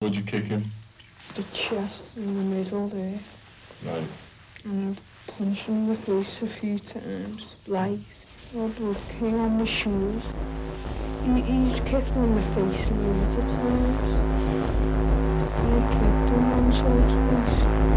Where'd you kick him? The chest in the middle there. Right. And I punched him in the face a few times. Like, all blood came on my shoes. He, he's kicked on the face a lot of times. I kicked him once or twice.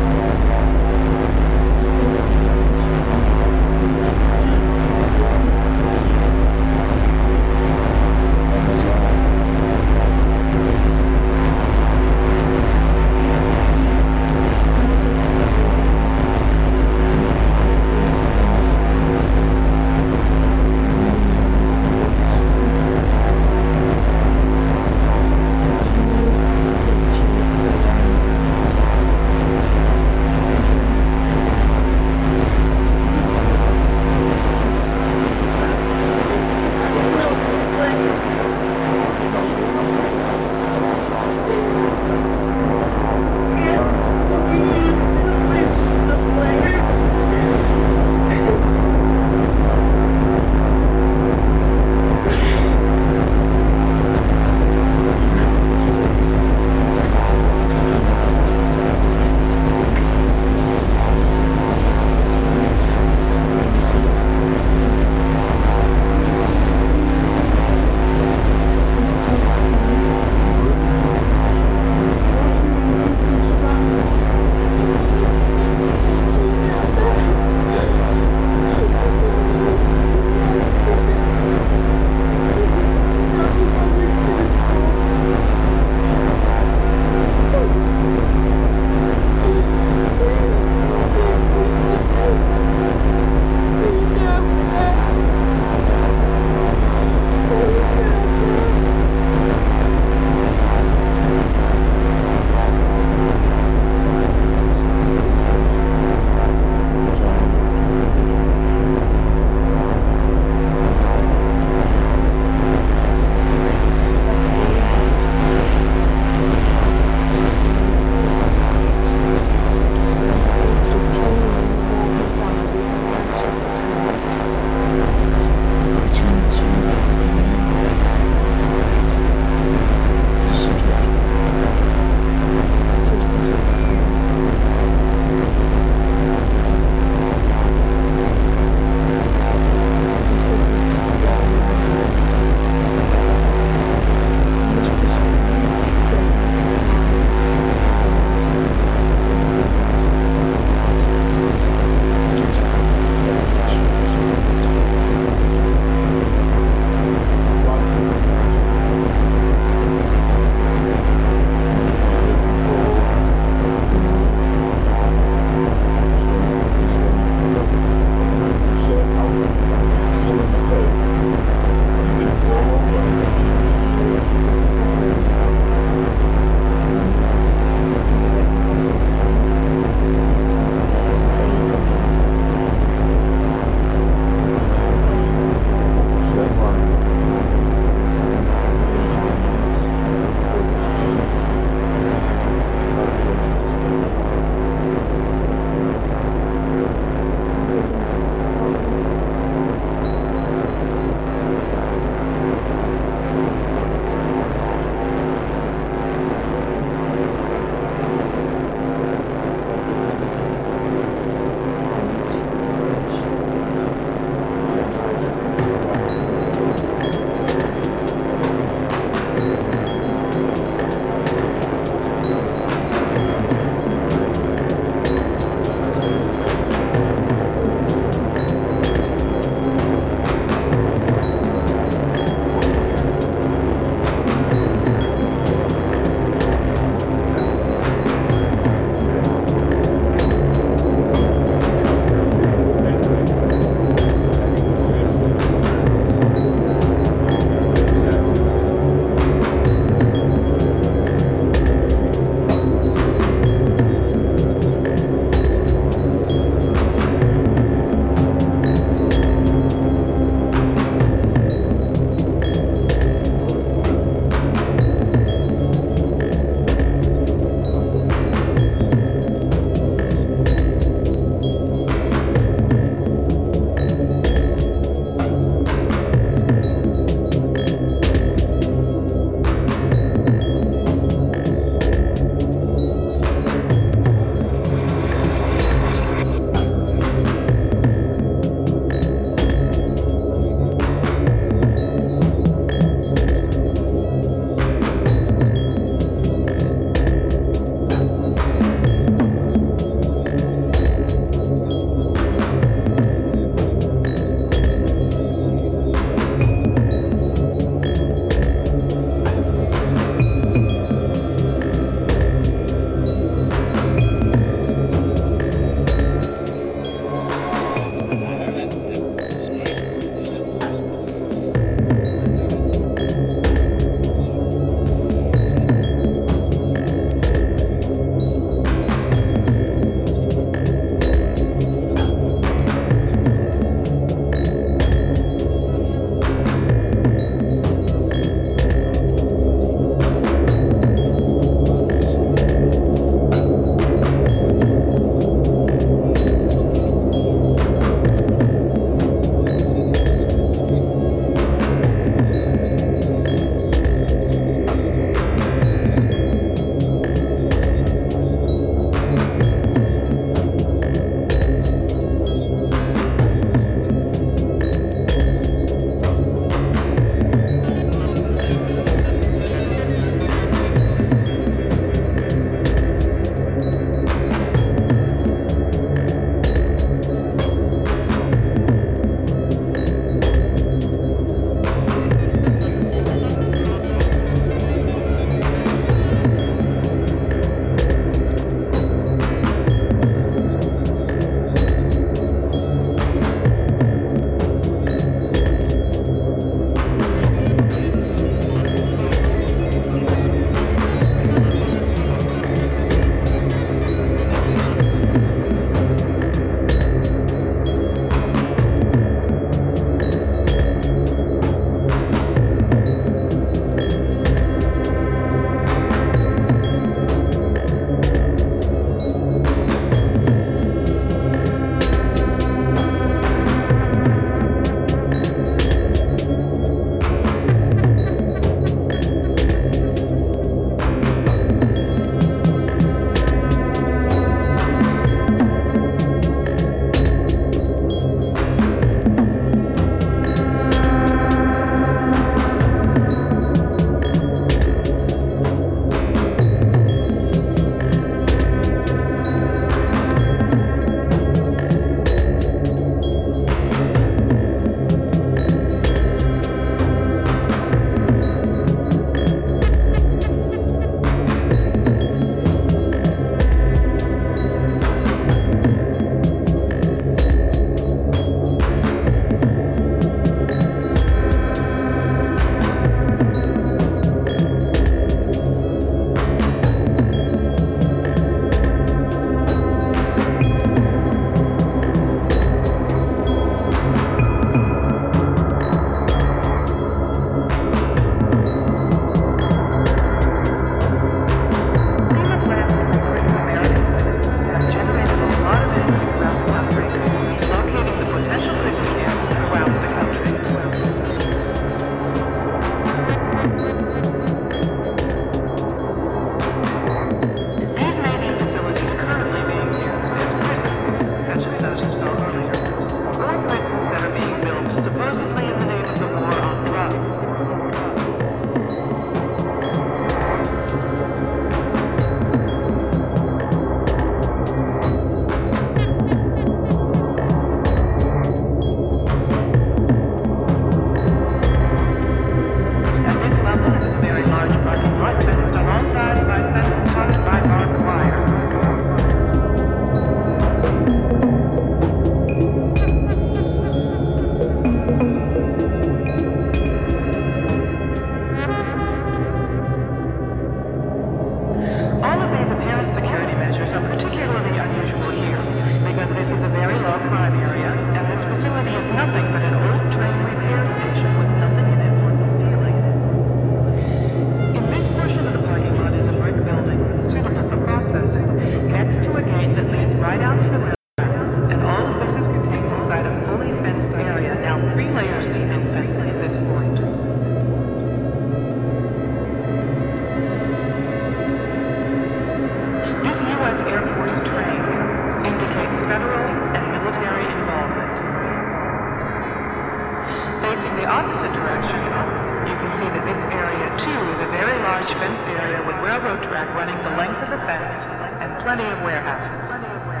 fenced area with railroad track running the length of the fence and plenty of warehouses.